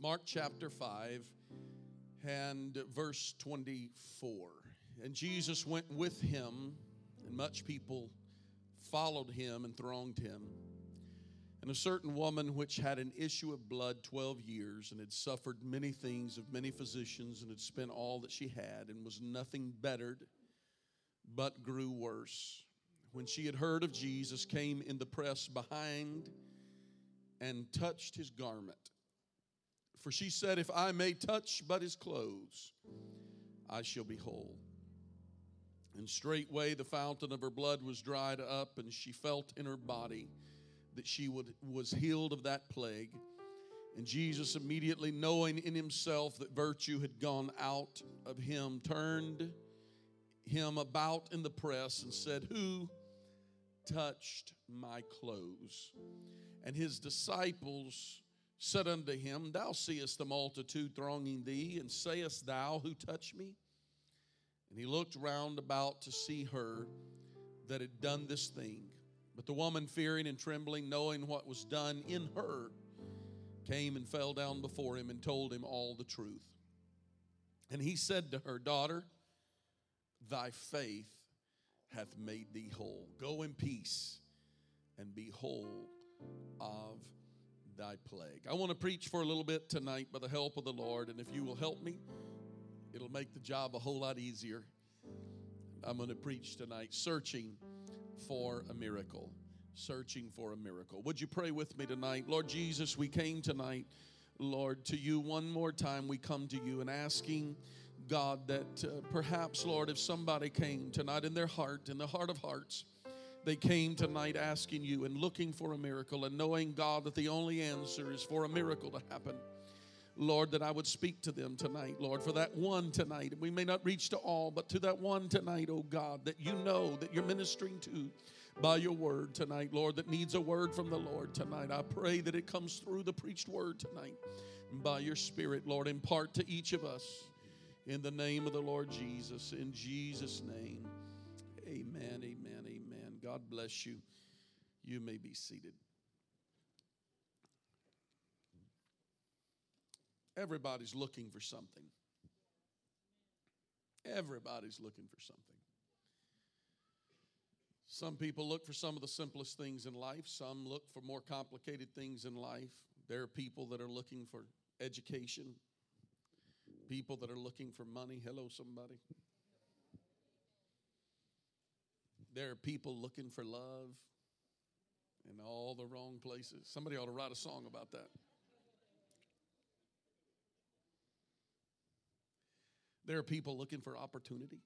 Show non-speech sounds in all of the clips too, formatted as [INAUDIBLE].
Mark chapter 5 and verse 24. And Jesus went with him, and much people followed him and thronged him. And a certain woman which had an issue of blood 12 years and had suffered many things of many physicians and had spent all that she had and was nothing bettered but grew worse. When she had heard of Jesus, came in the press behind and touched his garment. For she said, If I may touch but his clothes, I shall be whole. And straightway the fountain of her blood was dried up, and she felt in her body that she would, was healed of that plague. And Jesus, immediately knowing in himself that virtue had gone out of him, turned him about in the press and said, Who touched my clothes? And his disciples said unto him, Thou seest the multitude thronging thee, and sayest thou, Who touched me? And he looked round about to see her that had done this thing. But the woman, fearing and trembling, knowing what was done in her, came and fell down before him and told him all the truth. And he said to her, Daughter, thy faith hath made thee whole. Go in peace and be whole of thy plague. I want to preach for a little bit tonight by the help of the Lord, and if you will help me, it'll make the job a whole lot easier. I'm going to preach tonight, searching for a miracle. Searching for a miracle. Would you pray with me tonight? Lord Jesus, we came tonight, Lord, to you one more time. We come to you and asking, God, that uh, perhaps, Lord, if somebody came tonight in their heart, in the heart of hearts, they came tonight asking you and looking for a miracle and knowing, God, that the only answer is for a miracle to happen. Lord, that I would speak to them tonight, Lord, for that one tonight. We may not reach to all, but to that one tonight, oh God, that you know that you're ministering to by your word tonight, Lord, that needs a word from the Lord tonight. I pray that it comes through the preached word tonight And by your spirit, Lord. Impart to each of us in the name of the Lord Jesus. In Jesus' name, amen, amen, amen. God bless you. You may be seated. Everybody's looking for something. Everybody's looking for something. Some people look for some of the simplest things in life, some look for more complicated things in life. There are people that are looking for education, people that are looking for money. Hello, somebody. There are people looking for love in all the wrong places. Somebody ought to write a song about that. There are people looking for opportunity.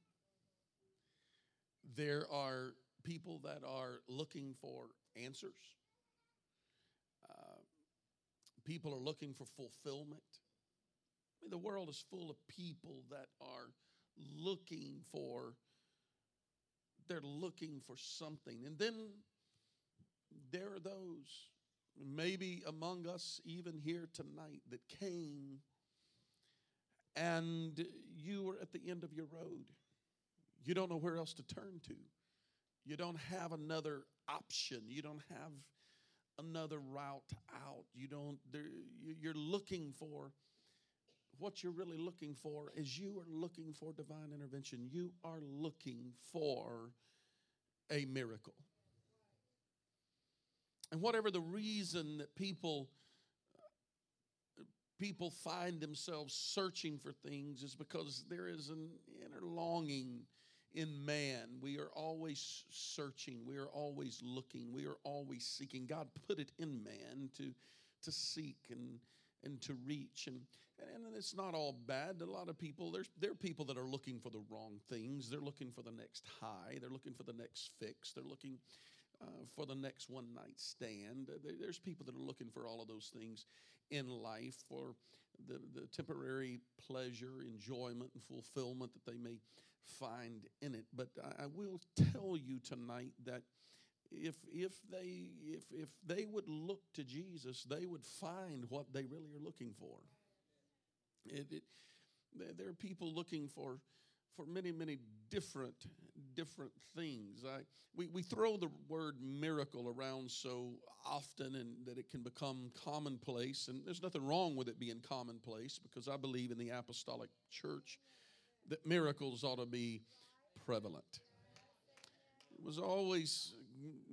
There are people that are looking for answers. Uh, people are looking for fulfillment. I mean, the world is full of people that are looking for, they're looking for something. And then there are those, maybe among us even here tonight, that came and you were at the end of your road. You don't know where else to turn to. You don't have another option. You don't have another route out. You don't, you're looking for what you're really looking for is you are looking for divine intervention. You are looking for a miracle. And whatever the reason that people people find themselves searching for things is because there is an inner longing in man. We are always searching. We are always looking. We are always seeking. God put it in man to, to seek and, and to reach. And, and it's not all bad. A lot of people, there's, there are people that are looking for the wrong things. They're looking for the next high. They're looking for the next fix. They're looking uh, for the next one night stand. There's people that are looking for all of those things in life for the, the temporary pleasure, enjoyment, and fulfillment that they may find in it. But I, I will tell you tonight that if if they if if they would look to Jesus, they would find what they really are looking for. It, it, there are people looking for for many, many different different things. I, we, we throw the word miracle around so often and that it can become commonplace. And there's nothing wrong with it being commonplace because I believe in the apostolic church that miracles ought to be prevalent. It was always,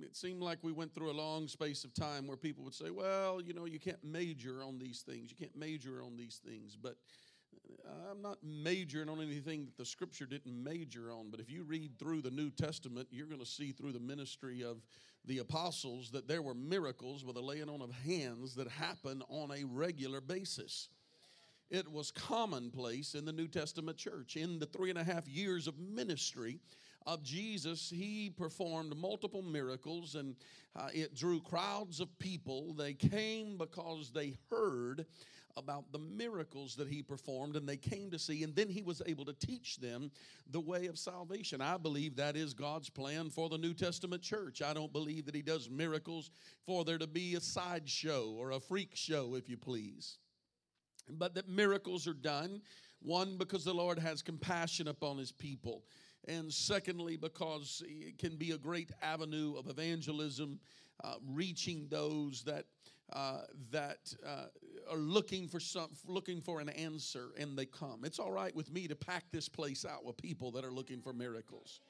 it seemed like we went through a long space of time where people would say, well, you know, you can't major on these things. You can't major on these things. But uh, I'm not majoring on anything that the scripture didn't major on, but if you read through the New Testament, you're going to see through the ministry of the apostles that there were miracles with the laying on of hands that happen on a regular basis. It was commonplace in the New Testament church. In the three and a half years of ministry of Jesus, he performed multiple miracles and uh, it drew crowds of people. They came because they heard about the miracles that he performed and they came to see, and then he was able to teach them the way of salvation. I believe that is God's plan for the New Testament church. I don't believe that he does miracles for there to be a sideshow or a freak show, if you please. But that miracles are done, one, because the Lord has compassion upon his people and secondly, because it can be a great avenue of evangelism, uh, reaching those that uh, that uh, are looking for some looking for an answer and they come. It's all right with me to pack this place out with people that are looking for miracles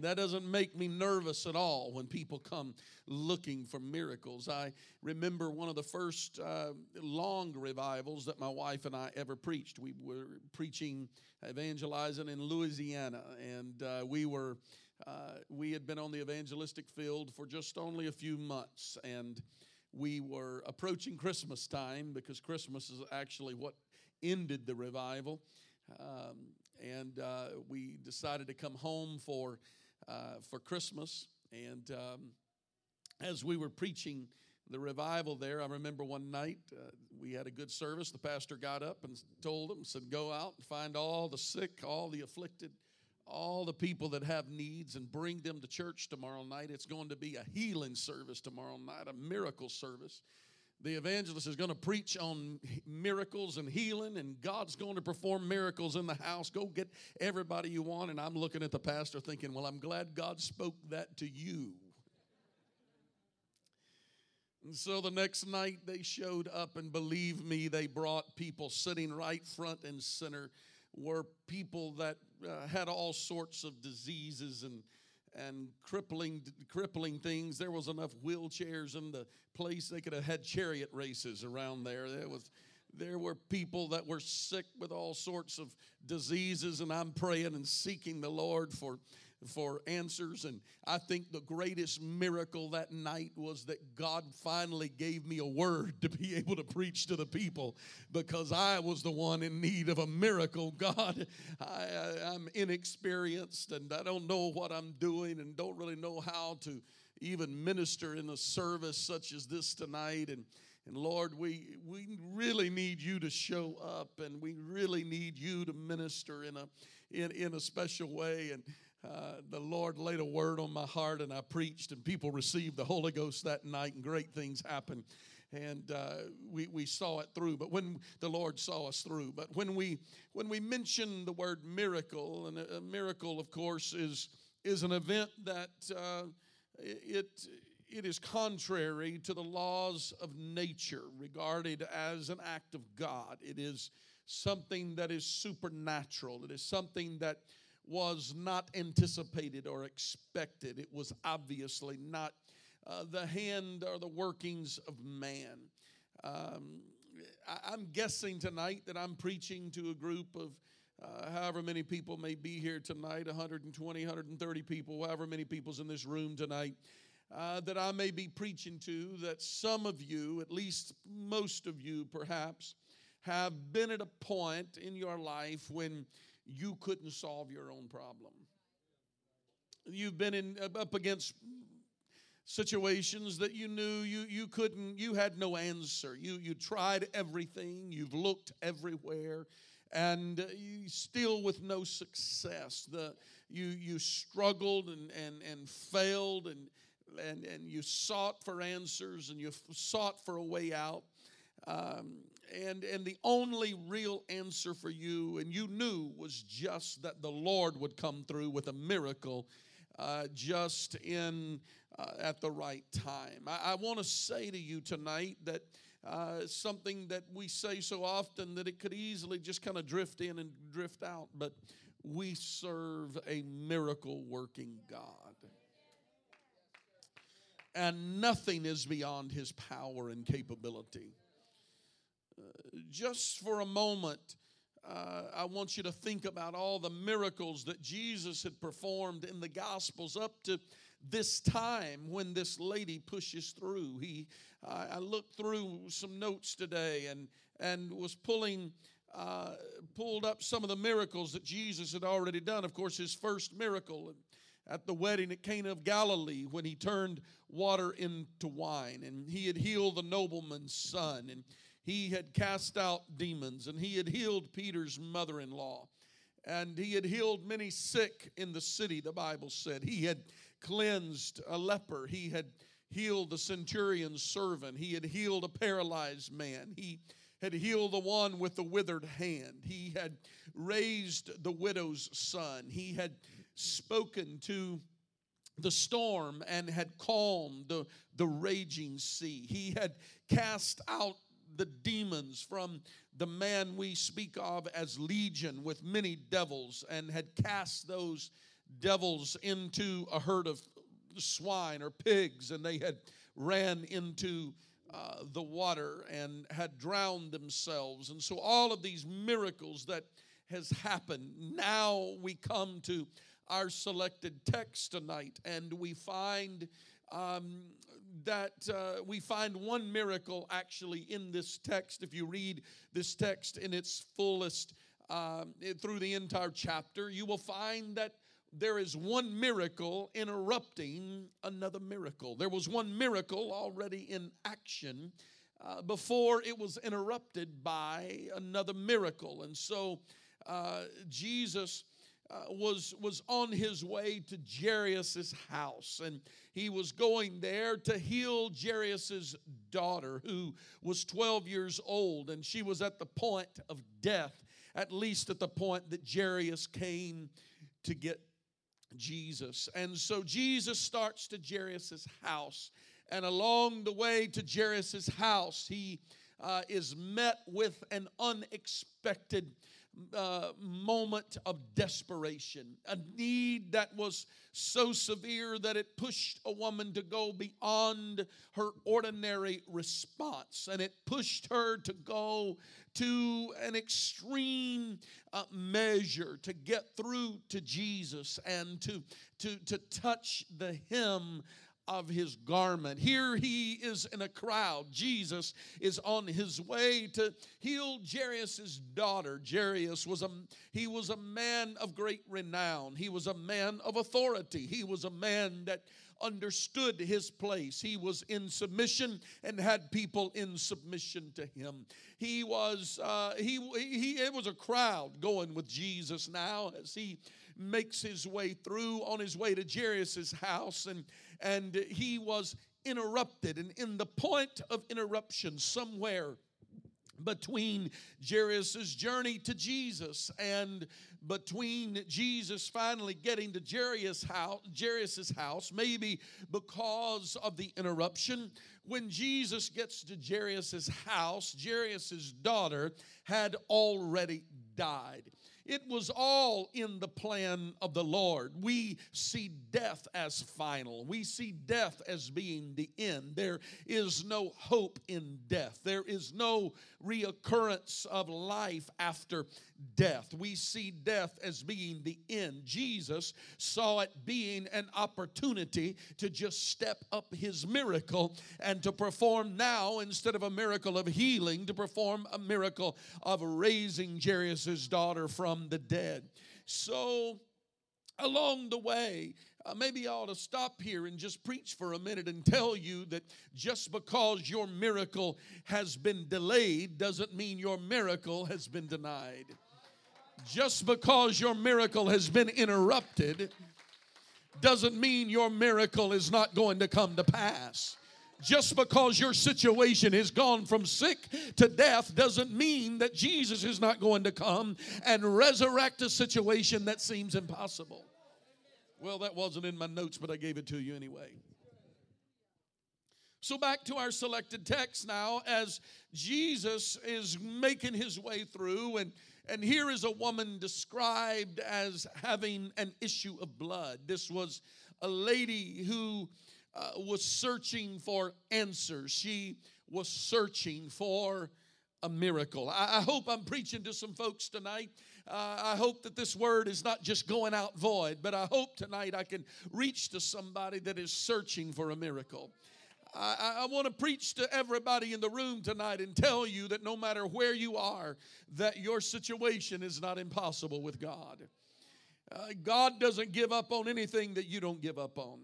that doesn't make me nervous at all when people come looking for miracles. I remember one of the first uh, long revivals that my wife and I ever preached. We were preaching, evangelizing in Louisiana, and uh, we were. Uh, we had been on the evangelistic field for just only a few months, and we were approaching Christmas time because Christmas is actually what ended the revival. Um, and uh, we decided to come home for, uh, for Christmas. And um, as we were preaching the revival there, I remember one night uh, we had a good service. The pastor got up and told them, said, Go out and find all the sick, all the afflicted all the people that have needs and bring them to church tomorrow night. It's going to be a healing service tomorrow night, a miracle service. The evangelist is going to preach on miracles and healing, and God's going to perform miracles in the house. Go get everybody you want. And I'm looking at the pastor thinking, well, I'm glad God spoke that to you. And so the next night they showed up, and believe me, they brought people sitting right front and center were people that uh, had all sorts of diseases and and crippling crippling things. There was enough wheelchairs in the place they could have had chariot races around there. There was there were people that were sick with all sorts of diseases, and I'm praying and seeking the Lord for for answers. And I think the greatest miracle that night was that God finally gave me a word [LAUGHS] to be able to preach to the people because I was the one in need of a miracle. [LAUGHS] God, I, am inexperienced and I don't know what I'm doing and don't really know how to even minister in a service such as this tonight. And and Lord, we, we really need you to show up and we really need you to minister in a, in, in a special way. And uh, the Lord laid a word on my heart and I preached, and people received the Holy Ghost that night, and great things happened. And uh, we, we saw it through, but when the Lord saw us through, but when we when we mention the word miracle, and a, miracle, of course, is is an event that uh, it it is contrary to the laws of nature, regarded as an act of God. It is something that is supernatural. It is something that was not anticipated or expected. It was obviously not uh, the hand or the workings of man. Um, I, am guessing tonight that I'm preaching to a group of uh, however many people may be here tonight 120, 130 people, however many people's in this room tonight. Uh, that I may be preaching to, that some of you, at least most of you perhaps, have been at a point in your life when you couldn't solve your own problem. You've been in, up against situations that you knew you, you couldn't, you had no answer. You, you tried everything, you've looked everywhere, and you still with no success. The, you, you struggled and, and, and failed, and, and, and you sought for answers, and you sought for a way out. Um, and and the only real answer for you and you knew was just that the lord would come through with a miracle uh, just in uh, at the right time. I, I want to say to you tonight that uh, something that we say so often that it could easily just kind of drift in and drift out but we serve a miracle working god. And nothing is beyond his power and capability just for a moment, uh, I want you to think about all the miracles that Jesus had performed in the Gospels up to this time when this lady pushes through. He, I looked through some notes today and and was pulling. Uh, pulled up some of the miracles that Jesus had already done. Of course, his first miracle at the wedding at Cana of Galilee when he turned water into wine, and he had healed the nobleman's son, and he had cast out demons and he had healed Peter's mother in law. And he had healed many sick in the city, the Bible said. He had cleansed a leper. He had healed the centurion's servant. He had healed a paralyzed man. He had healed the one with the withered hand. He had raised the widow's son. He had spoken to the storm and had calmed the, the raging sea. He had cast out the demons from the man we speak of as Legion with many devils and had cast those devils into a herd of swine or pigs and they had ran into uh, the water and had drowned themselves. And so all of these miracles that has happened, now we come to our selected text tonight and we find um, that uh, we find one miracle actually in this text. If you read this text in its fullest um, through the entire chapter, you will find that there is one miracle interrupting another miracle. There was one miracle already in action uh, before it was interrupted by another miracle. And so uh, Jesus uh, was, was on his way to Jairus' house, and he was going there to heal Jairus' daughter, who was 12 years old, and she was at the point of death, at least at the point that Jairus came to get Jesus. And so Jesus starts to Jairus' house, and along the way to Jairus' house, he uh, is met with an unexpected uh, moment of desperation, a need that was so severe that it pushed a woman to go beyond her ordinary response, and it pushed her to go to an extreme uh, measure to get through to Jesus and to, to, to touch the hem of his garment. Here he is in a crowd. Jesus is on his way to heal Jairus' daughter. Jairus was a he was a man of great renown. He was a man of authority. He was a man that understood his place. He was in submission and had people in submission to him. He was uh, he he it was a crowd going with Jesus now as he makes his way through on his way to Jairus' house, and, and he was interrupted. And in the point of interruption, somewhere between Jairus' journey to Jesus and between Jesus finally getting to Jairus' house, Jairus' house, maybe because of the interruption, when Jesus gets to Jairus' house, Jairus' daughter had already died. It was all in the plan of the Lord. We see death as final. We see death as being the end. There is no hope in death. There is no reoccurrence of life after death. We see death as being the end. Jesus saw it being an opportunity to just step up his miracle and to perform now, instead of a miracle of healing, to perform a miracle of raising Jairus' daughter from the dead. So, along the way, uh, maybe I ought to stop here and just preach for a minute and tell you that just because your miracle has been delayed doesn't mean your miracle has been denied. Just because your miracle has been interrupted doesn't mean your miracle is not going to come to pass. Just because your situation has gone from sick to death doesn't mean that Jesus is not going to come and resurrect a situation that seems impossible. Well, that wasn't in my notes, but I gave it to you anyway. So, back to our selected text now, as Jesus is making his way through, and, and here is a woman described as having an issue of blood. This was a lady who uh, was searching for answers, she was searching for a miracle. I, I hope I'm preaching to some folks tonight. Uh, I hope that this word is not just going out void, but I hope tonight I can reach to somebody that is searching for a miracle. I, I want to preach to everybody in the room tonight and tell you that no matter where you are, that your situation is not impossible with God. Uh, God doesn't give up on anything that you don't give up on.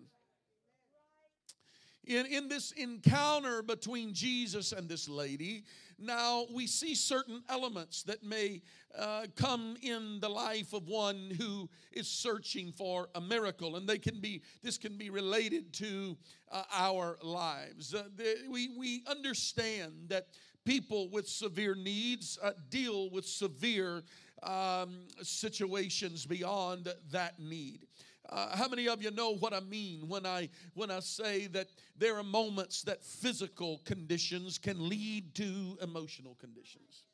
In, in this encounter between Jesus and this lady, now we see certain elements that may uh, come in the life of one who is searching for a miracle, and they can be this can be related to uh, our lives. Uh, the, we we understand that people with severe needs uh, deal with severe um, situations beyond that need. Uh, how many of you know what I mean when I when I say that there are moments that physical conditions can lead to emotional conditions?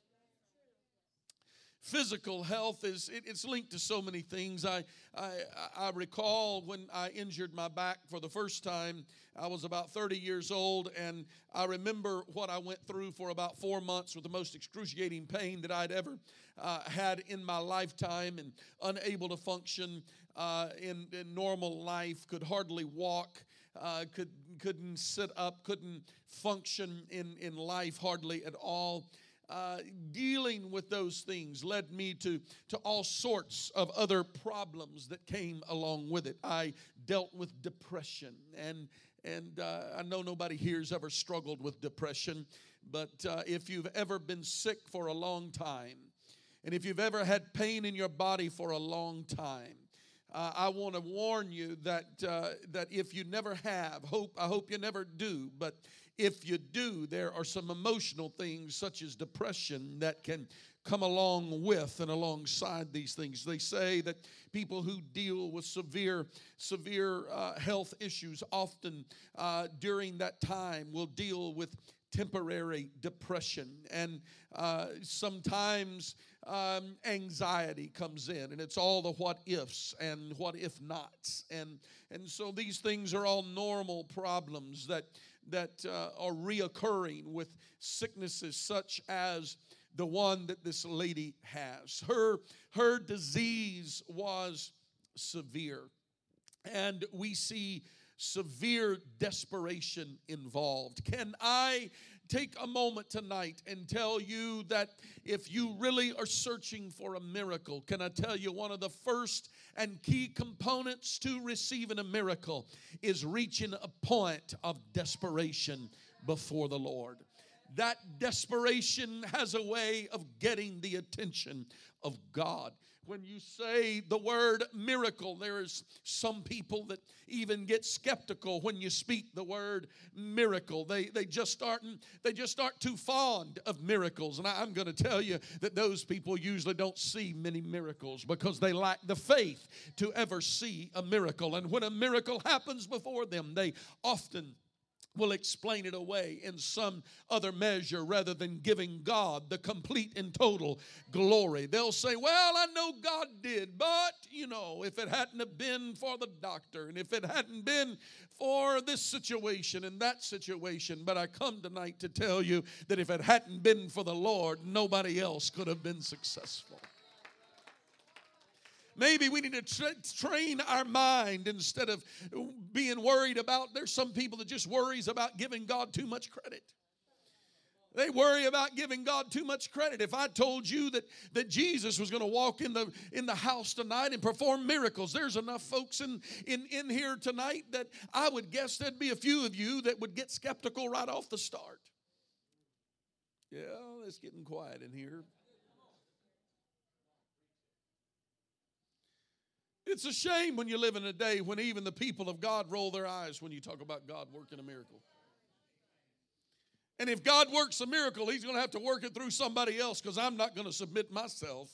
Physical health is it, it's linked to so many things. I, I I recall when I injured my back for the first time. I was about 30 years old, and I remember what I went through for about four months with the most excruciating pain that I'd ever uh, had in my lifetime, and unable to function uh, in, in, normal life, could hardly walk, uh, could, couldn't sit up, couldn't function in, in life hardly at all. Uh, dealing with those things led me to, to all sorts of other problems that came along with it. I dealt with depression, and, and uh, I know nobody here has ever struggled with depression, but uh, if you've ever been sick for a long time, and if you've ever had pain in your body for a long time, uh, I want to warn you that uh, that if you never have hope, I hope you never do. But if you do, there are some emotional things such as depression that can come along with and alongside these things. They say that people who deal with severe severe uh, health issues often uh, during that time will deal with temporary depression. And uh, sometimes um, anxiety comes in, and it's all the what ifs and what if nots, and and so these things are all normal problems that that uh, are reoccurring with sicknesses such as the one that this lady has. Her her disease was severe, and we see severe desperation involved. Can I take a moment tonight and tell you that if you really are searching for a miracle, can I tell you one of the first and key components to receiving a miracle is reaching a point of desperation before the Lord. That desperation has a way of getting the attention of God when you say the word miracle, there's some people that even get skeptical when you speak the word miracle. They, they just aren't they just aren't too fond of miracles. And I, I'm going to tell you that those people usually don't see many miracles because they lack the faith to ever see a miracle. And when a miracle happens before them, they often will explain it away in some other measure rather than giving God the complete and total glory. They'll say, Well, I know God did, but you know, if it hadn't have been for the doctor and if it hadn't been for this situation and that situation, but I come tonight to tell you that if it hadn't been for the Lord, nobody else could have been successful. Maybe we need to tra- train our mind instead of being worried about. There's some people that just worries about giving God too much credit. They worry about giving God too much credit. If I told you that, that Jesus was going to walk in the, in the house tonight and perform miracles, there's enough folks in, in, in here tonight that I would guess there'd be a few of you that would get skeptical right off the start. Yeah, it's getting quiet in here. It's a shame when you live in a day when even the people of God roll their eyes when you talk about God working a miracle. And if God works a miracle, He's going to have to work it through somebody else because I'm not going to submit myself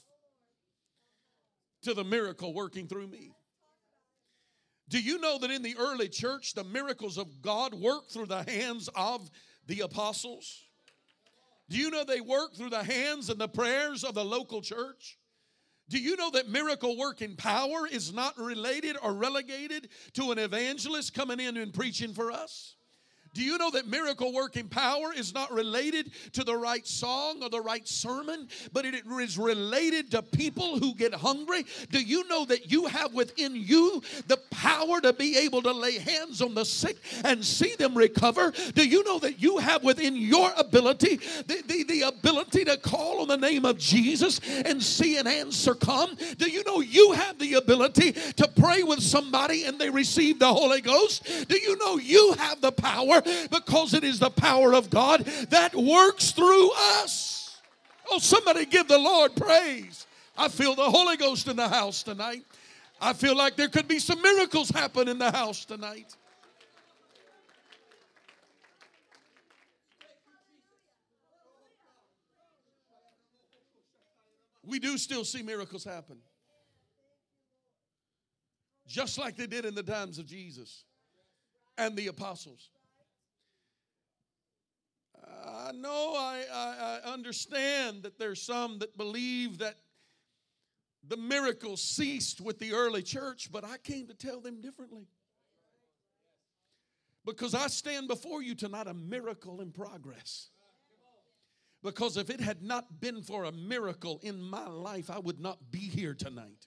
to the miracle working through me. Do you know that in the early church, the miracles of God worked through the hands of the apostles? Do you know they worked through the hands and the prayers of the local church? Do you know that miracle working power is not related or relegated to an evangelist coming in and preaching for us? Do you know that miracle working power is not related to the right song or the right sermon, but it is related to people who get hungry? Do you know that you have within you the power to be able to lay hands on the sick and see them recover? Do you know that you have within your ability the, the, the ability to call on the name of Jesus and see an answer come? Do you know you have the ability to pray with somebody and they receive the Holy Ghost? Do you know you have the power? Because it is the power of God that works through us. Oh, somebody give the Lord praise. I feel the Holy Ghost in the house tonight. I feel like there could be some miracles happen in the house tonight. We do still see miracles happen. Just like they did in the times of Jesus and the apostles. I know, I, I, I understand that there's some that believe that the miracles ceased with the early church, but I came to tell them differently. Because I stand before you tonight a miracle in progress. Because if it had not been for a miracle in my life, I would not be here tonight.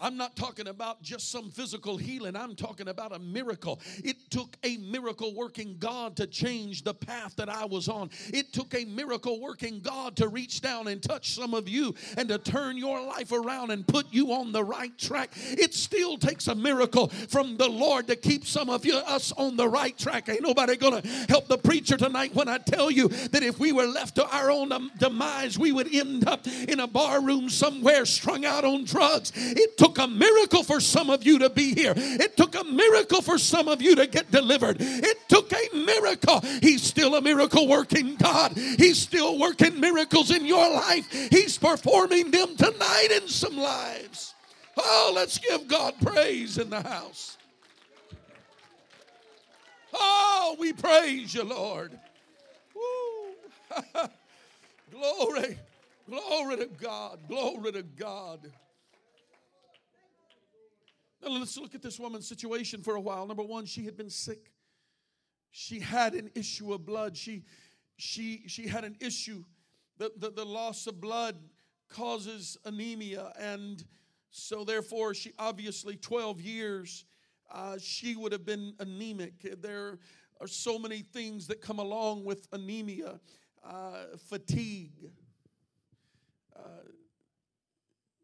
I'm not talking about just some physical healing. I'm talking about a miracle. It took a miracle working God to change the path that I was on. It took a miracle working God to reach down and touch some of you and to turn your life around and put you on the right track. It still takes a miracle from the Lord to keep some of you us on the right track. Ain't nobody going to help the preacher tonight when I tell you that if we were left to our own demise, we would end up in a bar room somewhere strung out on drugs. It took took a miracle for some of you to be here. It took a miracle for some of you to get delivered. It took a miracle. He's still a miracle working God. He's still working miracles in your life. He's performing them tonight in some lives. Oh, let's give God praise in the house. Oh, we praise you, Lord. [LAUGHS] glory, glory to God, glory to God. Now let's look at this woman's situation for a while. Number one, she had been sick. She had an issue of blood. She, she, she had an issue. The, the, the loss of blood causes anemia. And so, therefore, she obviously, 12 years, uh, she would have been anemic. There are so many things that come along with anemia uh, fatigue. Uh,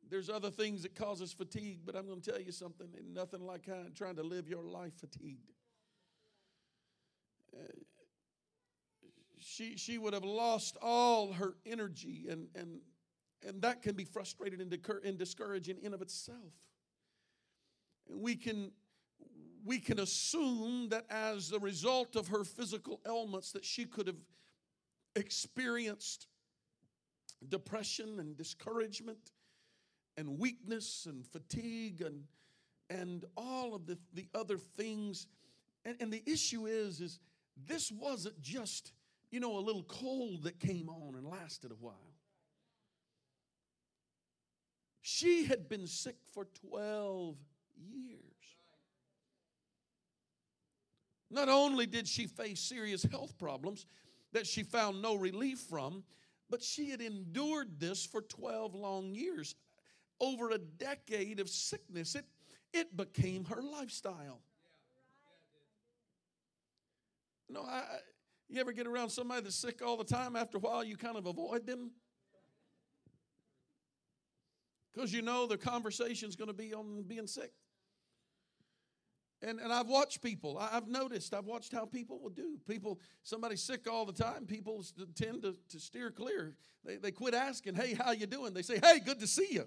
there's other things that causes fatigue, but I'm going to tell you something. Nothing like trying to live your life fatigued. Uh, she, she would have lost all her energy, and, and, and that can be frustrating and, and discouraging in of itself. And we can, we can assume that as a result of her physical ailments that she could have experienced depression and discouragement and weakness and fatigue and and all of the, the other things. And, and the issue is, is this wasn't just, you know, a little cold that came on and lasted a while. She had been sick for 12 years. Not only did she face serious health problems that she found no relief from, but she had endured this for 12 long years over a decade of sickness, it, it became her lifestyle. No, I, you ever get around somebody that's sick all the time? After a while, you kind of avoid them because you know the conversation's going to be on being sick. And, and I've watched people. I've noticed. I've watched how people will do. People, somebody's sick all the time. People tend to, to steer clear. They, they quit asking, "Hey, how you doing?" They say, "Hey, good to see you."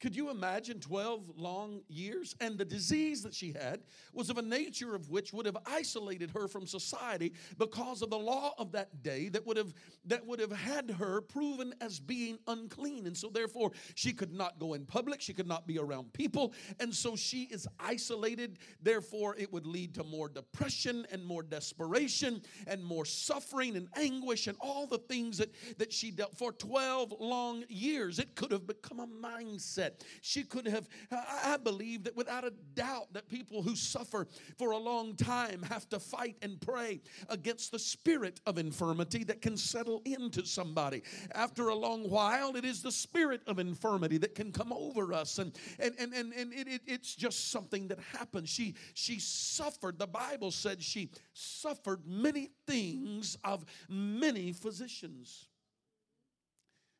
Could you imagine 12 long years? And the disease that she had was of a nature of which would have isolated her from society because of the law of that day that would have that would have had her proven as being unclean. And so therefore she could not go in public, she could not be around people, and so she is isolated. Therefore it would lead to more depression and more desperation and more suffering and anguish and all the things that that she dealt for 12 long years. It could have become a mindset she could have, I believe that without a doubt, that people who suffer for a long time have to fight and pray against the spirit of infirmity that can settle into somebody. After a long while, it is the spirit of infirmity that can come over us. And, and, and, and, and it, it, it's just something that happens. She, she suffered, the Bible said she suffered many things of many physicians.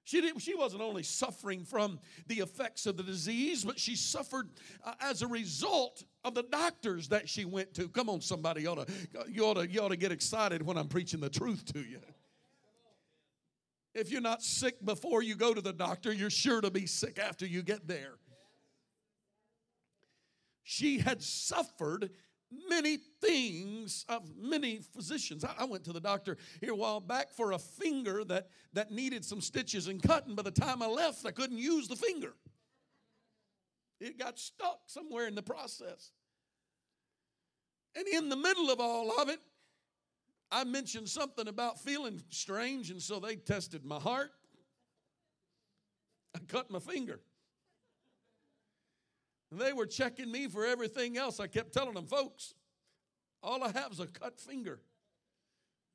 She, didn't, she wasn't only suffering from the effects of the disease, but she suffered uh, as a result of the doctors that she went to. Come on, somebody, you ought, to, you, ought to, you ought to get excited when I'm preaching the truth to you. If you're not sick before you go to the doctor, you're sure to be sick after you get there. She had suffered many things of many physicians. I, went to the doctor here a while back for a finger that, that needed some stitches and cutting. By the time I left, I couldn't use the finger. It got stuck somewhere in the process. And in the middle of all of it, I mentioned something about feeling strange, and so they tested my heart. I cut my finger. And they were checking me for everything else. I kept telling them, folks, all I have is a cut finger.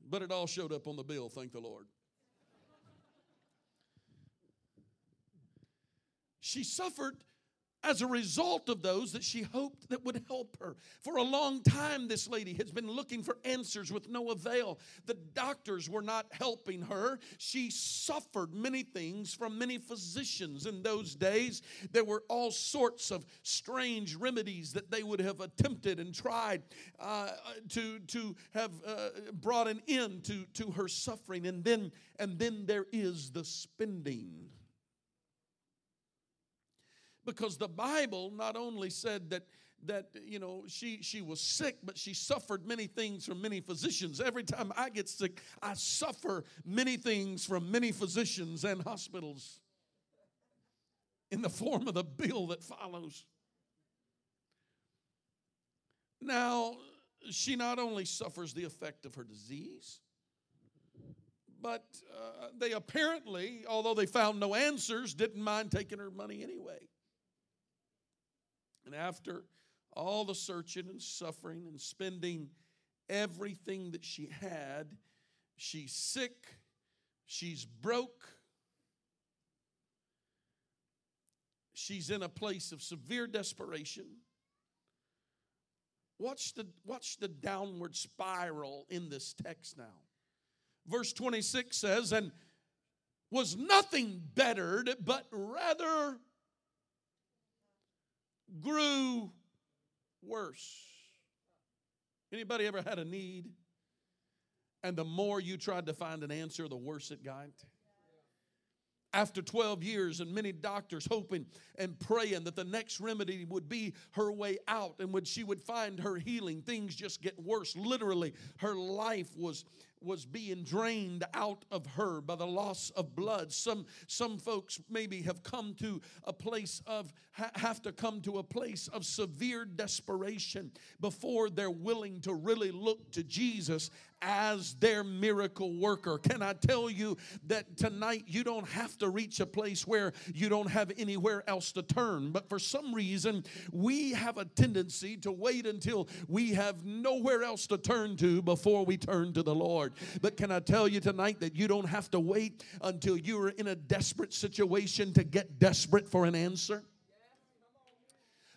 But it all showed up on the bill, thank the Lord. She suffered as a result of those that she hoped that would help her. For a long time, this lady has been looking for answers with no avail. The doctors were not helping her. She suffered many things from many physicians. In those days, there were all sorts of strange remedies that they would have attempted and tried uh, to, to have uh, brought an end to, to her suffering. And then, and then there is the spending because the Bible not only said that that you know she she was sick but she suffered many things from many physicians. Every time i get sick i suffer many things from many physicians and hospitals in the form of the bill that follows. Now she not only suffers the effect of her disease but uh, they apparently although they found no answers didn't mind taking her money anyway and after all the searching and suffering and spending everything that she had, she's sick, she's broke, she's in a place of severe desperation. Watch the, watch the downward spiral in this text now. Verse 26 says, And was nothing bettered, but rather grew worse. Anybody ever had a need? And the more you tried to find an answer, the worse it got? After 12 years, and many doctors hoping and praying that the next remedy would be her way out and when she would find her healing, things just get worse. Literally, her life was was being drained out of her by the loss of blood. Some, some folks maybe have come to a place of, ha- have to come to a place of severe desperation before they're willing to really look to Jesus as their miracle worker. Can I tell you that tonight you don't have to reach a place where you don't have anywhere else to turn, but for some reason we have a tendency to wait until we have nowhere else to turn to before we turn to the Lord. But can I tell you tonight that you don't have to wait until you are in a desperate situation to get desperate for an answer?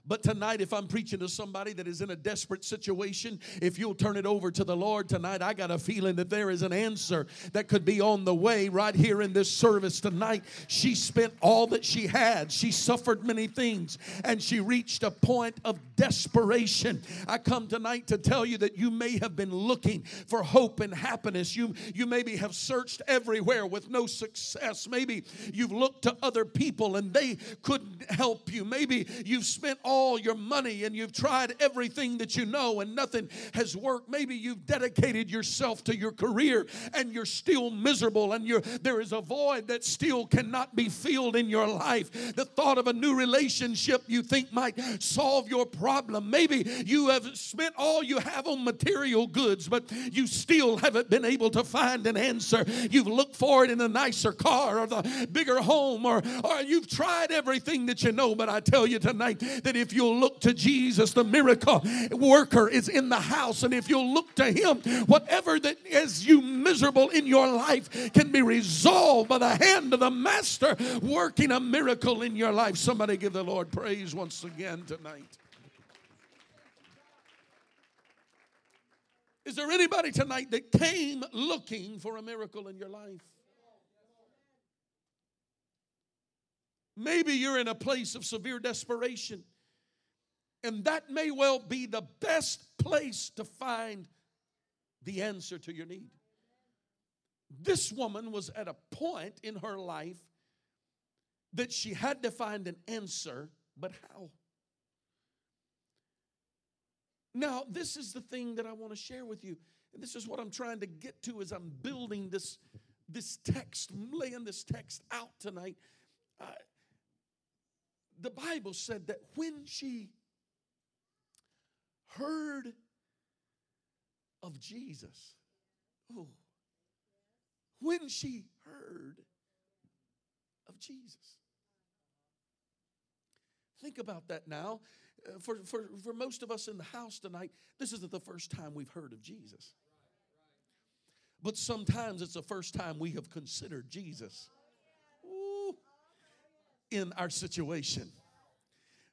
But tonight, if I'm preaching to somebody that is in a desperate situation, if you'll turn it over to the Lord tonight, I got a feeling that there is an answer that could be on the way right here in this service tonight. She spent all that she had, she suffered many things, and she reached a point of desperation. I come tonight to tell you that you may have been looking for hope and happiness. You, you maybe have searched everywhere with no success. Maybe you've looked to other people and they couldn't help you. Maybe you've spent all your money and you've tried everything that you know and nothing has worked. Maybe you've dedicated yourself to your career and you're still miserable and you're, there is a void that still cannot be filled in your life. The thought of a new relationship you think might solve your problem. Maybe you have spent all you have on material goods, but you still haven't been able to find an answer. You've looked for it in a nicer car or the bigger home, or, or you've tried everything that you know. But I tell you tonight that if you'll look to Jesus, the miracle worker is in the house. And if you'll look to Him, whatever that is you miserable in your life can be resolved by the hand of the Master working a miracle in your life. Somebody give the Lord praise once again tonight. Is there anybody tonight that came looking for a miracle in your life? Maybe you're in a place of severe desperation, and that may well be the best place to find the answer to your need. This woman was at a point in her life that she had to find an answer, but how? Now, this is the thing that I want to share with you. And this is what I'm trying to get to as I'm building this, this text, laying this text out tonight. Uh, the Bible said that when she heard of Jesus, oh, when she heard of Jesus. Think about that now uh, for, for, for most of us in the house tonight, this isn't the first time we've heard of Jesus. But sometimes it's the first time we have considered Jesus Ooh, in our situation.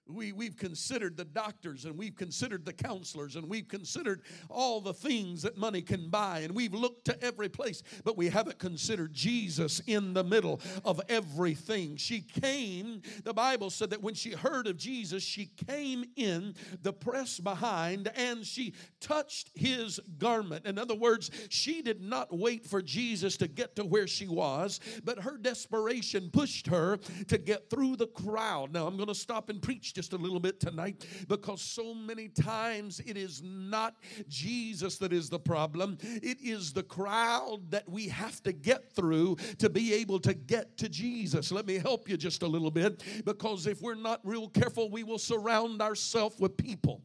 We, we've considered the doctors and we've considered the counselors and we've considered all the things that money can buy and we've looked to every place, but we haven't considered Jesus in the middle of everything. She came, the Bible said that when she heard of Jesus, she came in the press behind and she touched his garment. In other words, she did not wait for Jesus to get to where she was, but her desperation pushed her to get through the crowd. Now, I'm going to stop and preach just a little bit tonight because so many times it is not Jesus that is the problem, it is the crowd that we have to get through to be able to get to Jesus. Let me help you just a little bit because if we're not real careful, we will surround ourselves with people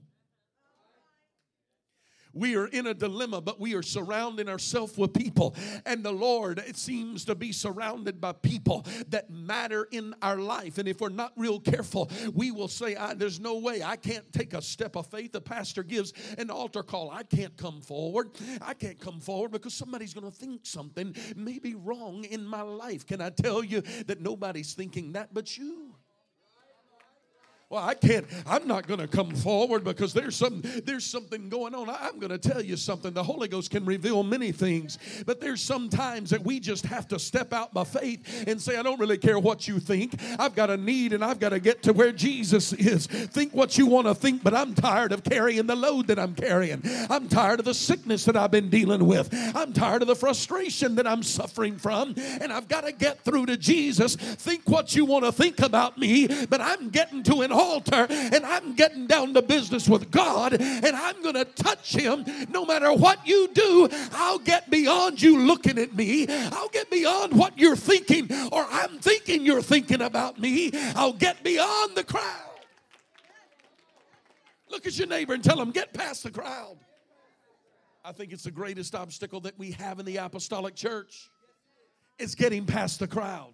we are in a dilemma, but we are surrounding ourselves with people. And the Lord, it seems to be surrounded by people that matter in our life. And if we're not real careful, we will say, There's no way I can't take a step of faith. The pastor gives an altar call. I can't come forward. I can't come forward because somebody's going to think something may be wrong in my life. Can I tell you that nobody's thinking that but you? Well i can't i'm not going to come forward because there's some there's something going on. I'm going to tell you something. The holy ghost can reveal many things but there's some times that we just have to step out by faith and say i don't really care what you think. I've got a need and i've got to get to where jesus is. Think what you want to think but i'm tired of carrying the load that i'm carrying. I'm tired of the sickness that i've been dealing with. I'm tired of the frustration that i'm suffering from and i've got to get through to jesus. Think what you want to think about me but i'm getting to an altar and I'm getting down to business with God and I'm going to touch Him no matter what you do. I'll get beyond you looking at me. I'll get beyond what you're thinking or I'm thinking you're thinking about me. I'll get beyond the crowd. Look at your neighbor and tell him, get past the crowd. I think it's the greatest obstacle that we have in the apostolic church. It's getting past the crowd.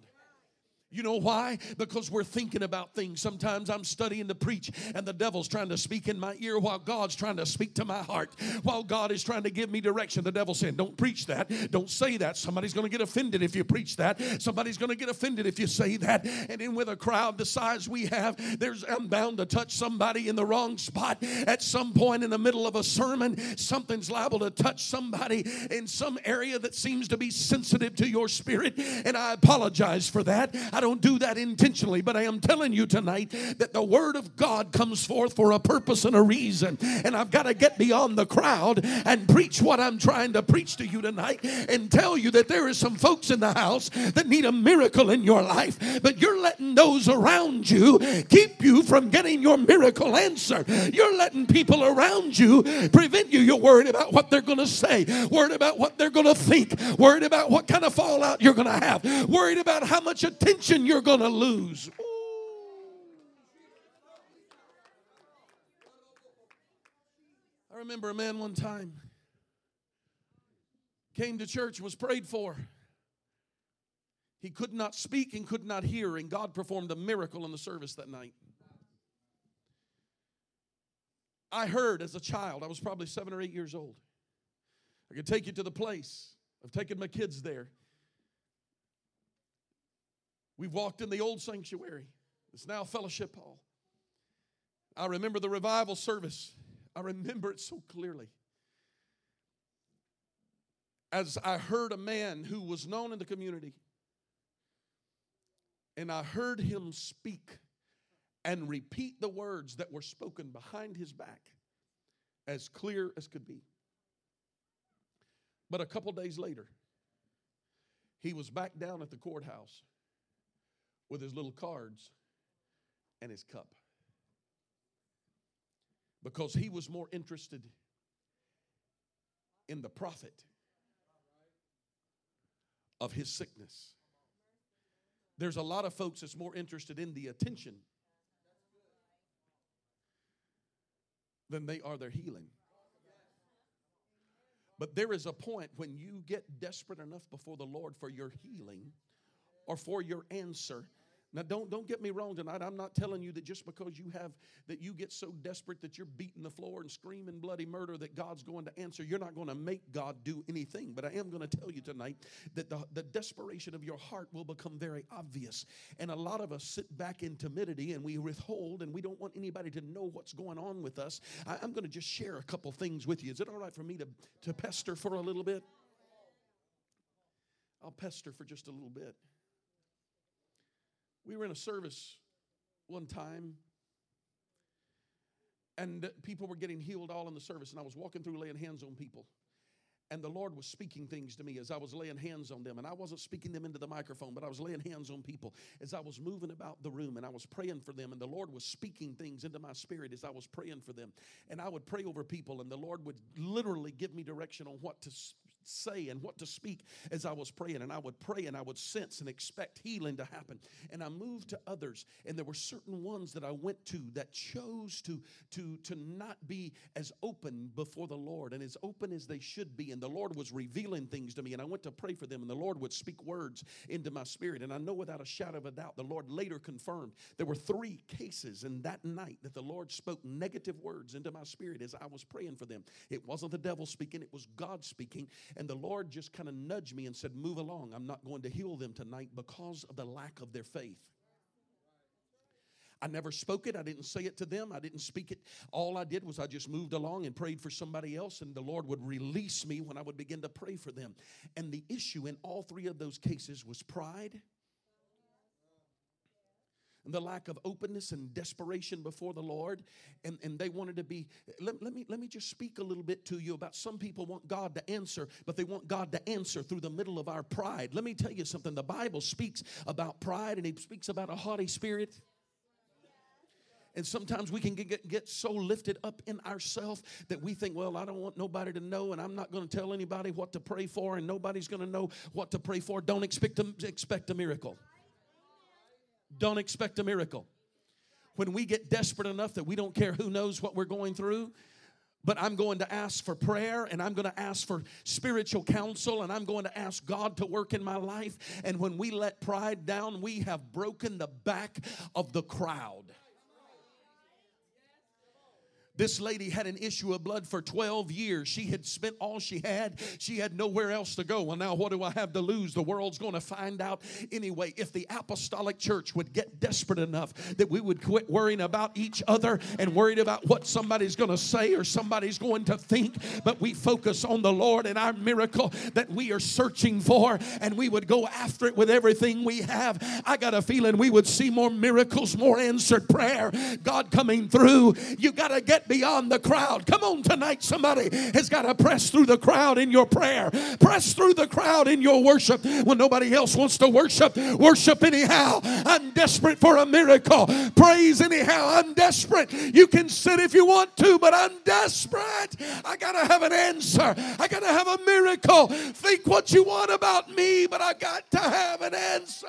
You know why? Because we're thinking about things. Sometimes I'm studying to preach, and the devil's trying to speak in my ear while God's trying to speak to my heart. While God is trying to give me direction, the devil's saying, Don't preach that. Don't say that. Somebody's going to get offended if you preach that. Somebody's going to get offended if you say that. And then, with a crowd the size we have, there's I'm bound to touch somebody in the wrong spot at some point in the middle of a sermon. Something's liable to touch somebody in some area that seems to be sensitive to your spirit. And I apologize for that. I don't do that intentionally, but I am telling you tonight that the Word of God comes forth for a purpose and a reason. And I've got to get beyond the crowd and preach what I'm trying to preach to you tonight and tell you that there is some folks in the house that need a miracle in your life, but you're letting those around you keep you from getting your miracle answer. You're letting people around you prevent you. You're worried about what they're going to say, worried about what they're going to think, worried about what kind of fallout you're going to have, worried about how much attention you're going to lose. I remember a man one time came to church, was prayed for. He could not speak and could not hear, and God performed a miracle in the service that night. I heard as a child, I was probably seven or eight years old. I could take you to the place. I've taken my kids there. We've walked in the old sanctuary. It's now Fellowship Hall. I remember the revival service. I remember it so clearly. As I heard a man who was known in the community, and I heard him speak and repeat the words that were spoken behind his back as clear as could be. But a couple days later, he was back down at the courthouse with his little cards and his cup because he was more interested in the profit of his sickness. There's a lot of folks that's more interested in the attention than they are their healing. But there is a point when you get desperate enough before the Lord for your healing or for your answer now, don't, don't get me wrong tonight. I'm not telling you that just because you have, that you get so desperate that you're beating the floor and screaming bloody murder that God's going to answer. You're not going to make God do anything. But I am going to tell you tonight that the, the desperation of your heart will become very obvious. And a lot of us sit back in timidity and we withhold and we don't want anybody to know what's going on with us. I, I'm going to just share a couple things with you. Is it all right for me to, to pester for a little bit? I'll pester for just a little bit. We were in a service one time, and people were getting healed all in the service, and I was walking through laying hands on people. And the Lord was speaking things to me as I was laying hands on them. And I wasn't speaking them into the microphone, but I was laying hands on people as I was moving about the room and I was praying for them. And the Lord was speaking things into my spirit as I was praying for them. And I would pray over people, and the Lord would literally give me direction on what to say and what to speak as I was praying. And I would pray and I would sense and expect healing to happen. And I moved to others, and there were certain ones that I went to that chose to, to, to not be as open before the Lord and as open as they should be. And the Lord was revealing things to me, and I went to pray for them, and the Lord would speak words into my spirit. And I know without a shadow of a doubt, the Lord later confirmed there were three cases in that night that the Lord spoke negative words into my spirit as I was praying for them. It wasn't the devil speaking, it was God speaking. And the Lord just kind of nudged me and said, Move along. I'm not going to heal them tonight because of the lack of their faith. I never spoke it. I didn't say it to them. I didn't speak it. All I did was I just moved along and prayed for somebody else, and the Lord would release me when I would begin to pray for them. And the issue in all three of those cases was pride the lack of openness and desperation before the Lord. And, and they wanted to be, let, let, me, let me just speak a little bit to you about some people want God to answer, but they want God to answer through the middle of our pride. Let me tell you something. The Bible speaks about pride and he speaks about a haughty spirit. And sometimes we can get, get so lifted up in ourselves that we think, well, I don't want nobody to know, and I'm not going to tell anybody what to pray for, and nobody's going to know what to pray for. Don't expect to expect a miracle. Don't expect a miracle. When we get desperate enough that we don't care who knows what we're going through, but I'm going to ask for prayer and I'm going to ask for spiritual counsel and I'm going to ask God to work in my life. And when we let pride down, we have broken the back of the crowd. This lady had an issue of blood for 12 years. She had spent all she had. She had nowhere else to go. Well, now what do I have to lose? The world's going to find out anyway. If the apostolic church would get desperate enough that we would quit worrying about each other and worried about what somebody's going to say or somebody's going to think, but we focus on the Lord and our miracle that we are searching for and we would go after it with everything we have, I got a feeling we would see more miracles, more answered prayer, God coming through. You got to get beyond the crowd. Come on tonight, somebody has got to press through the crowd in your prayer. Press through the crowd in your worship when nobody else wants to worship. Worship anyhow. I'm desperate for a miracle. Praise anyhow. I'm desperate. You can sit if you want to, but I'm desperate. I got to have an answer. I got to have a miracle. Think what you want about me, but I got to have an answer.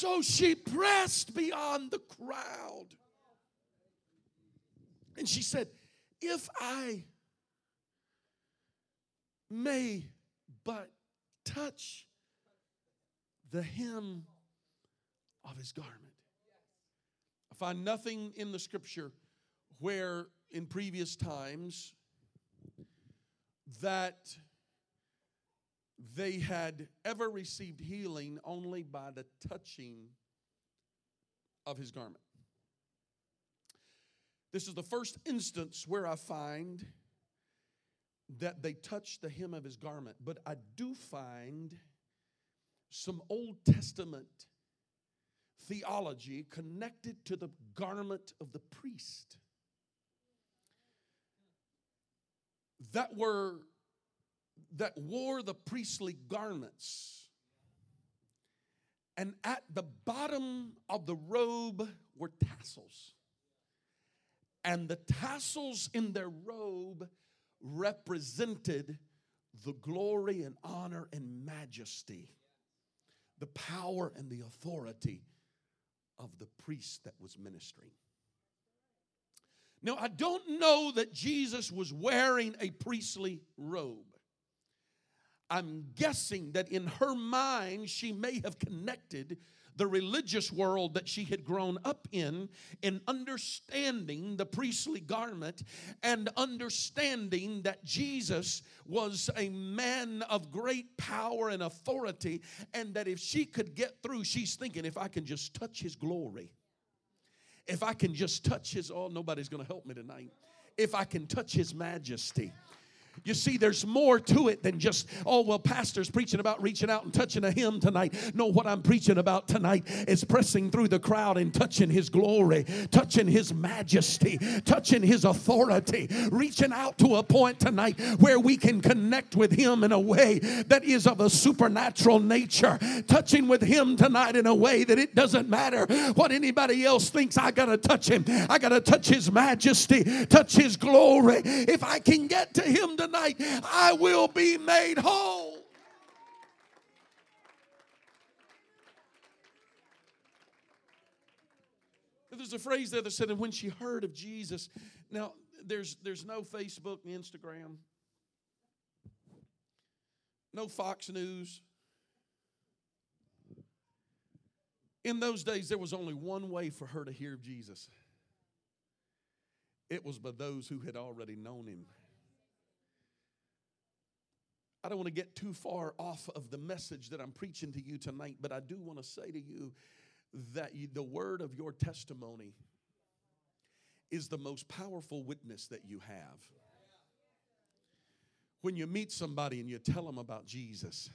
So she pressed beyond the crowd. And she said, If I may but touch the hem of his garment. I find nothing in the scripture where in previous times that they had ever received healing only by the touching of his garment. This is the first instance where I find that they touched the hem of his garment, but I do find some Old Testament theology connected to the garment of the priest that were that wore the priestly garments. And at the bottom of the robe were tassels. And the tassels in their robe represented the glory and honor and majesty, the power and the authority of the priest that was ministering. Now, I don't know that Jesus was wearing a priestly robe. I'm guessing that in her mind, she may have connected the religious world that she had grown up in, in understanding the priestly garment and understanding that Jesus was a man of great power and authority, and that if she could get through, she's thinking, if I can just touch his glory, if I can just touch his, oh, nobody's gonna help me tonight. If I can touch his majesty you see, there's more to it than just, oh, well, pastor's preaching about reaching out and touching a hymn tonight. No, what I'm preaching about tonight is pressing through the crowd and touching his glory, touching his majesty, touching his authority, reaching out to a point tonight where we can connect with him in a way that is of a supernatural nature, touching with him tonight in a way that it doesn't matter what anybody else thinks. I got to touch him. I got to touch his majesty, touch his glory. If I can get to him tonight, I will be made whole. There's a phrase there that said, and when she heard of Jesus, now there's there's no Facebook and Instagram, no Fox News. In those days, there was only one way for her to hear of Jesus. It was by those who had already known him. I don't want to get too far off of the message that I'm preaching to you tonight, but I do want to say to you that you, the word of your testimony is the most powerful witness that you have. When you meet somebody and you tell them about Jesus,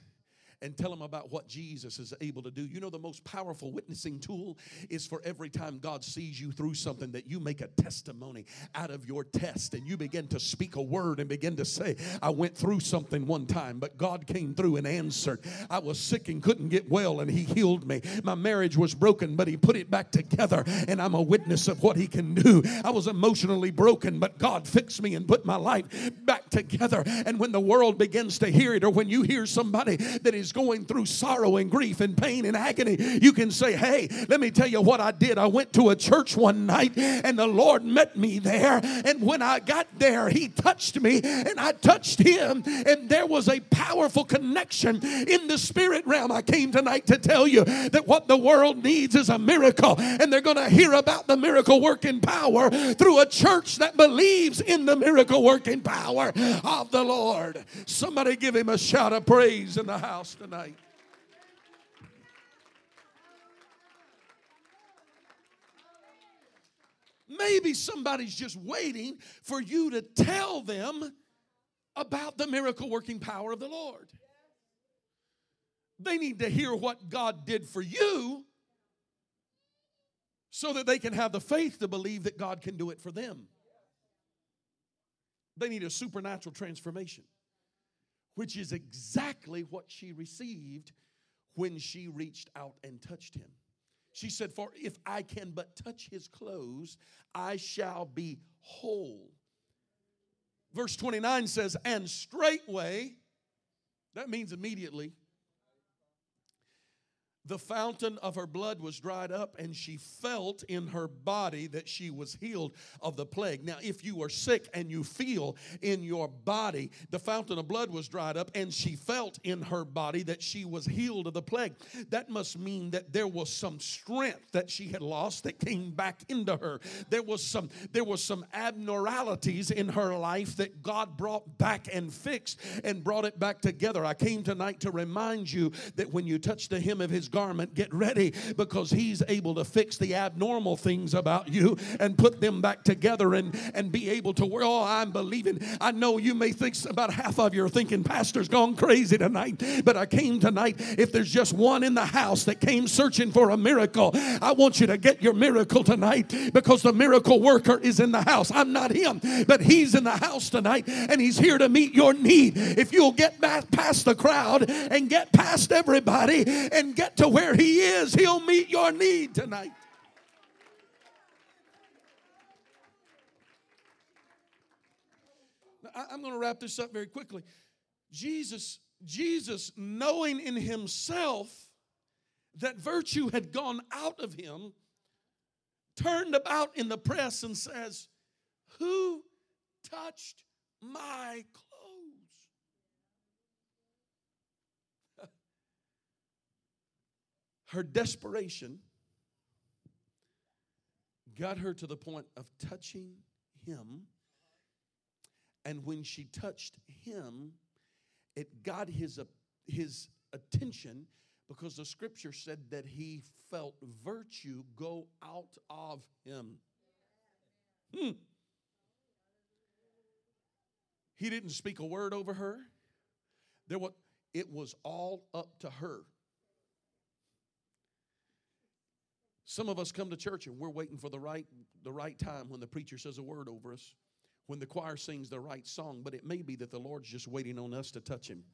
and tell them about what Jesus is able to do. You know, the most powerful witnessing tool is for every time God sees you through something that you make a testimony out of your test and you begin to speak a word and begin to say, I went through something one time, but God came through and answered. I was sick and couldn't get well, and He healed me. My marriage was broken, but He put it back together, and I'm a witness of what He can do. I was emotionally broken, but God fixed me and put my life back together. And when the world begins to hear it, or when you hear somebody that is is going through sorrow and grief and pain and agony, you can say, Hey, let me tell you what I did. I went to a church one night and the Lord met me there. And when I got there, He touched me and I touched Him. And there was a powerful connection in the spirit realm. I came tonight to tell you that what the world needs is a miracle. And they're going to hear about the miracle working power through a church that believes in the miracle working power of the Lord. Somebody give Him a shout of praise in the house tonight. Maybe somebody's just waiting for you to tell them about the miracle working power of the Lord. They need to hear what God did for you so that they can have the faith to believe that God can do it for them. They need a supernatural transformation, which is exactly what she received when she reached out and touched him. She said, For if I can but touch his clothes, I shall be whole. Verse 29 says, And straightway, that means immediately, the fountain of her blood was dried up, and she felt in her body that she was healed of the plague. Now, if you are sick and you feel in your body the fountain of blood was dried up, and she felt in her body that she was healed of the plague, that must mean that there was some strength that she had lost that came back into her. There was some there was some abnormalities in her life that God brought back and fixed and brought it back together. I came tonight to remind you that when you touch the hem of His garment, get ready because He's able to fix the abnormal things about you and put them back together and, and be able to, oh, I'm believing. I know you may think about half of you are thinking, Pastor's gone crazy tonight, but I came tonight. If there's just one in the house that came searching for a miracle, I want you to get your miracle tonight because the miracle worker is in the house. I'm not him, but he's in the house tonight and he's here to meet your need. If you'll get back past the crowd and get past everybody and get to where He is, He'll meet your need tonight. I'm going to wrap this up very quickly. Jesus, Jesus, knowing in himself that virtue had gone out of him, turned about in the press and says, Who touched my her desperation got her to the point of touching him. And when she touched him, it got his, his attention because the scripture said that he felt virtue go out of him. Hmm. He didn't speak a word over her. There was, it was all up to her. Some of us come to church and we're waiting for the right, the right time when the preacher says a word over us, when the choir sings the right song, but it may be that the Lord's just waiting on us to touch him.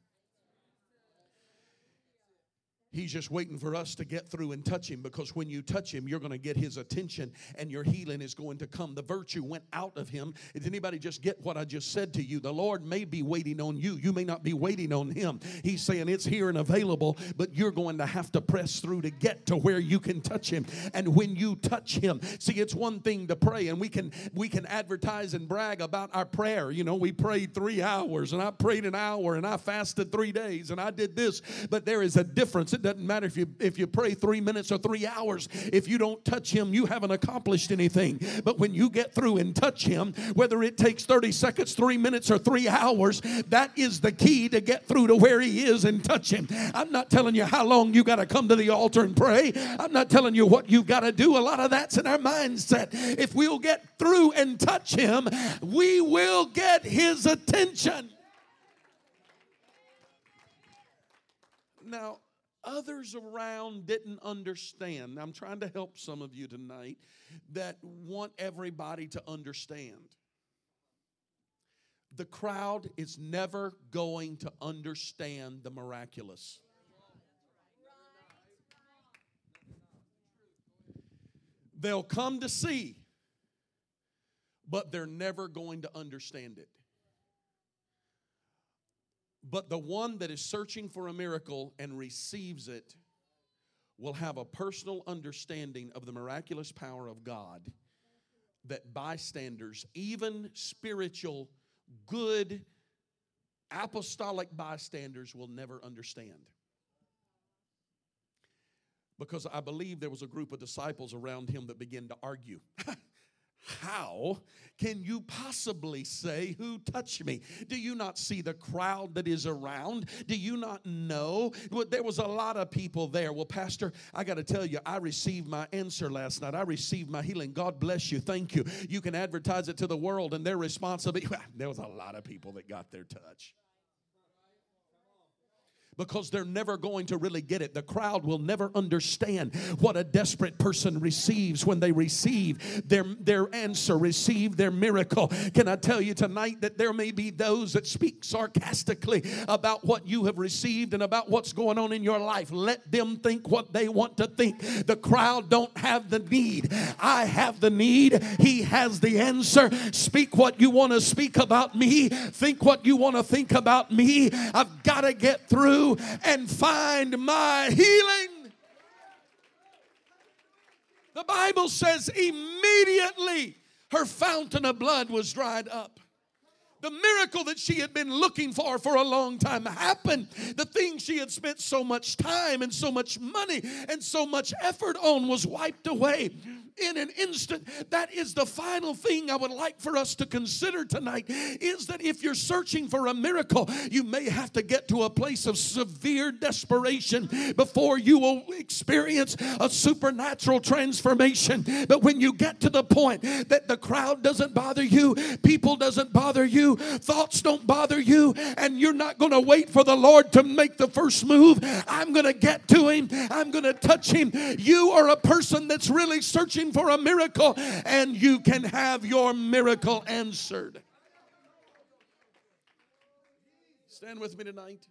He's just waiting for us to get through and touch him because when you touch him, you're going to get his attention and your healing is going to come. The virtue went out of him. Did anybody just get what I just said to you? The Lord may be waiting on you. You may not be waiting on him. He's saying it's here and available, but you're going to have to press through to get to where you can touch him. And when you touch him, see, it's one thing to pray and we can we can advertise and brag about our prayer. You know, we prayed three hours and I prayed an hour and I fasted three days and I did this, but there is a difference. Doesn't matter if you if you pray three minutes or three hours. If you don't touch him, you haven't accomplished anything. But when you get through and touch him, whether it takes 30 seconds, three minutes, or three hours, that is the key to get through to where he is and touch him. I'm not telling you how long you got to come to the altar and pray. I'm not telling you what you've got to do. A lot of that's in our mindset. If we'll get through and touch him, we will get his attention. Now, others around didn't understand. I'm trying to help some of you tonight that want everybody to understand. The crowd is never going to understand the miraculous. They'll come to see, but they're never going to understand it. But the one that is searching for a miracle and receives it will have a personal understanding of the miraculous power of God that bystanders, even spiritual, good, apostolic bystanders, will never understand. Because I believe there was a group of disciples around him that began to argue. [LAUGHS] How can you possibly say, Who touched me? Do you not see the crowd that is around? Do you not know? Well, there was a lot of people there. Well, Pastor, I got to tell you, I received my answer last night. I received my healing. God bless you. Thank you. You can advertise it to the world, and their responsibility. [LAUGHS] There was a lot of people that got their touch because they're never going to really get it. The crowd will never understand what a desperate person receives when they receive their, their answer, receive their miracle. Can I tell you tonight that there may be those that speak sarcastically about what you have received and about what's going on in your life? Let them think what they want to think. The crowd don't have the need. I have the need. He has the answer. Speak what you want to speak about me. Think what you want to think about me. I've got to get through and find my healing. The Bible says immediately her fountain of blood was dried up. The miracle that she had been looking for for a long time happened. The thing she had spent so much time and so much money and so much effort on was wiped away in an instant. That is the final thing I would like for us to consider tonight is that if you're searching for a miracle, you may have to get to a place of severe desperation before you will experience a supernatural transformation. But when you get to the point that the crowd doesn't bother you, people doesn't bother you, thoughts don't bother you, and you're not going to wait for the Lord to make the first move, I'm going to get to him, I'm going to touch him. You are a person that's really searching for a miracle, and you can have your miracle answered. Stand with me tonight.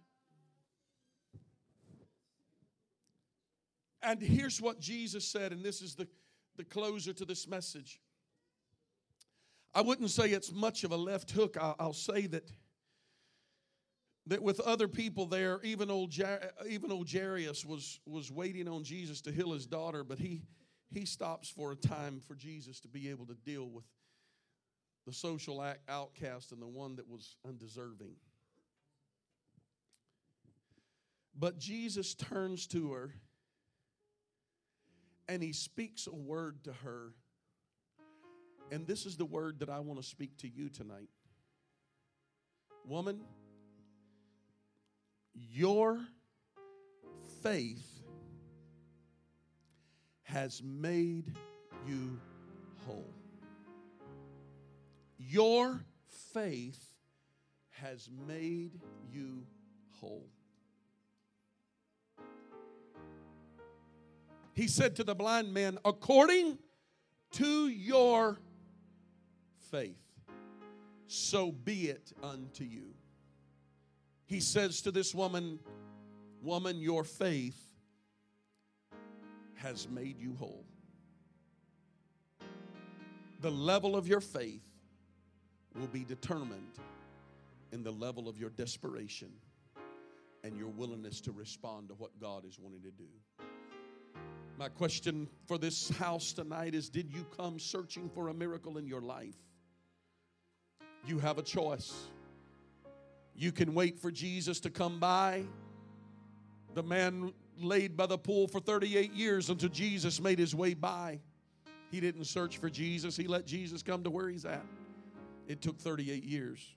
And here's what Jesus said, and this is the, the closer to this message. I wouldn't say it's much of a left hook. I'll, I'll say that that with other people there, even old even old Jairus was was waiting on Jesus to heal his daughter, but he he stops for a time for Jesus to be able to deal with the social outcast and the one that was undeserving. But Jesus turns to her and he speaks a word to her. And this is the word that I want to speak to you tonight. Woman, your faith has made you whole. Your faith has made you whole. He said to the blind man, according to your faith, so be it unto you. He says to this woman, Woman, your faith has made you whole. The level of your faith will be determined in the level of your desperation and your willingness to respond to what God is wanting to do. My question for this house tonight is Did you come searching for a miracle in your life? You have a choice. You can wait for Jesus to come by. The man laid by the pool for 38 years until Jesus made his way by. He didn't search for Jesus, he let Jesus come to where he's at. It took 38 years.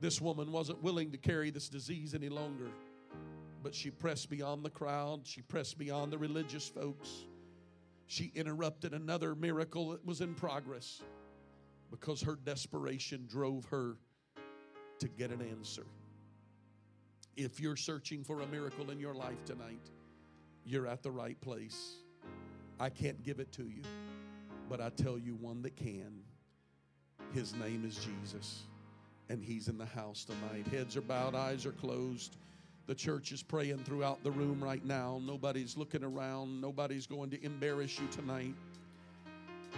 This woman wasn't willing to carry this disease any longer, but she pressed beyond the crowd, she pressed beyond the religious folks. She interrupted another miracle that was in progress because her desperation drove her to get an answer. If you're searching for a miracle in your life tonight, you're at the right place. I can't give it to you, but I tell you one that can. His name is Jesus, and He's in the house tonight. Heads are bowed, eyes are closed. The church is praying throughout the room right now. Nobody's looking around, nobody's going to embarrass you tonight.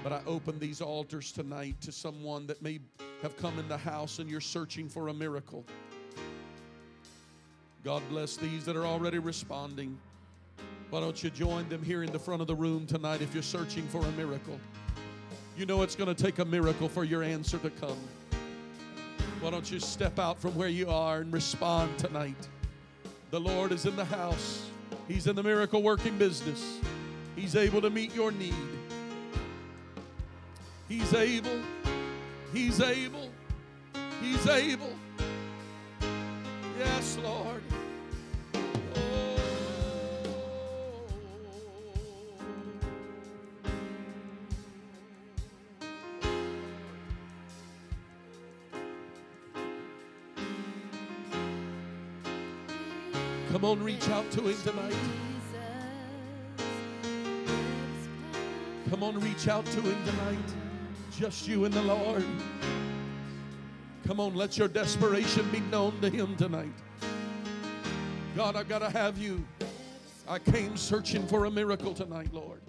But I open these altars tonight to someone that may have come in the house and you're searching for a miracle. God bless these that are already responding. Why don't you join them here in the front of the room tonight if you're searching for a miracle? You know it's going to take a miracle for your answer to come. Why don't you step out from where you are and respond tonight? The Lord is in the house, He's in the miracle working business. He's able to meet your need. He's able, He's able, He's able. Yes, Lord. Oh. Come on, reach out to Him tonight. Come on, reach out to Him tonight. Just you and the Lord. Come on, let your desperation be known to Him tonight. God, I've got to have you. I came searching for a miracle tonight, Lord.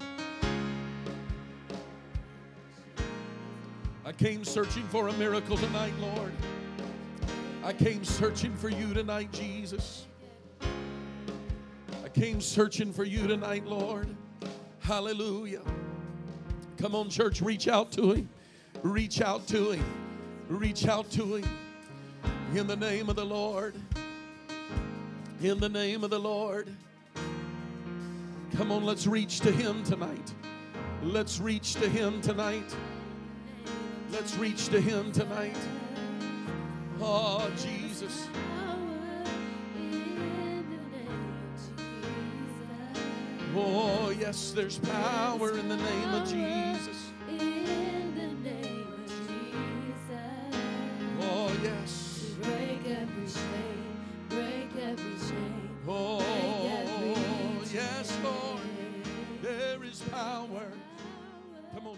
I came searching for a miracle tonight, Lord. I came searching for you tonight, Jesus. I came searching for you tonight, Lord. Hallelujah. Come on, church, reach out to him. Reach out to him. Reach out to him. In the name of the Lord. In the name of the Lord. Come on, let's reach to him tonight. Let's reach to him tonight. Let's reach to him tonight. Oh, Jesus. Oh, yes, there's power in the name of Jesus.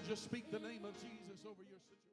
Just speak the name of Jesus over your situation.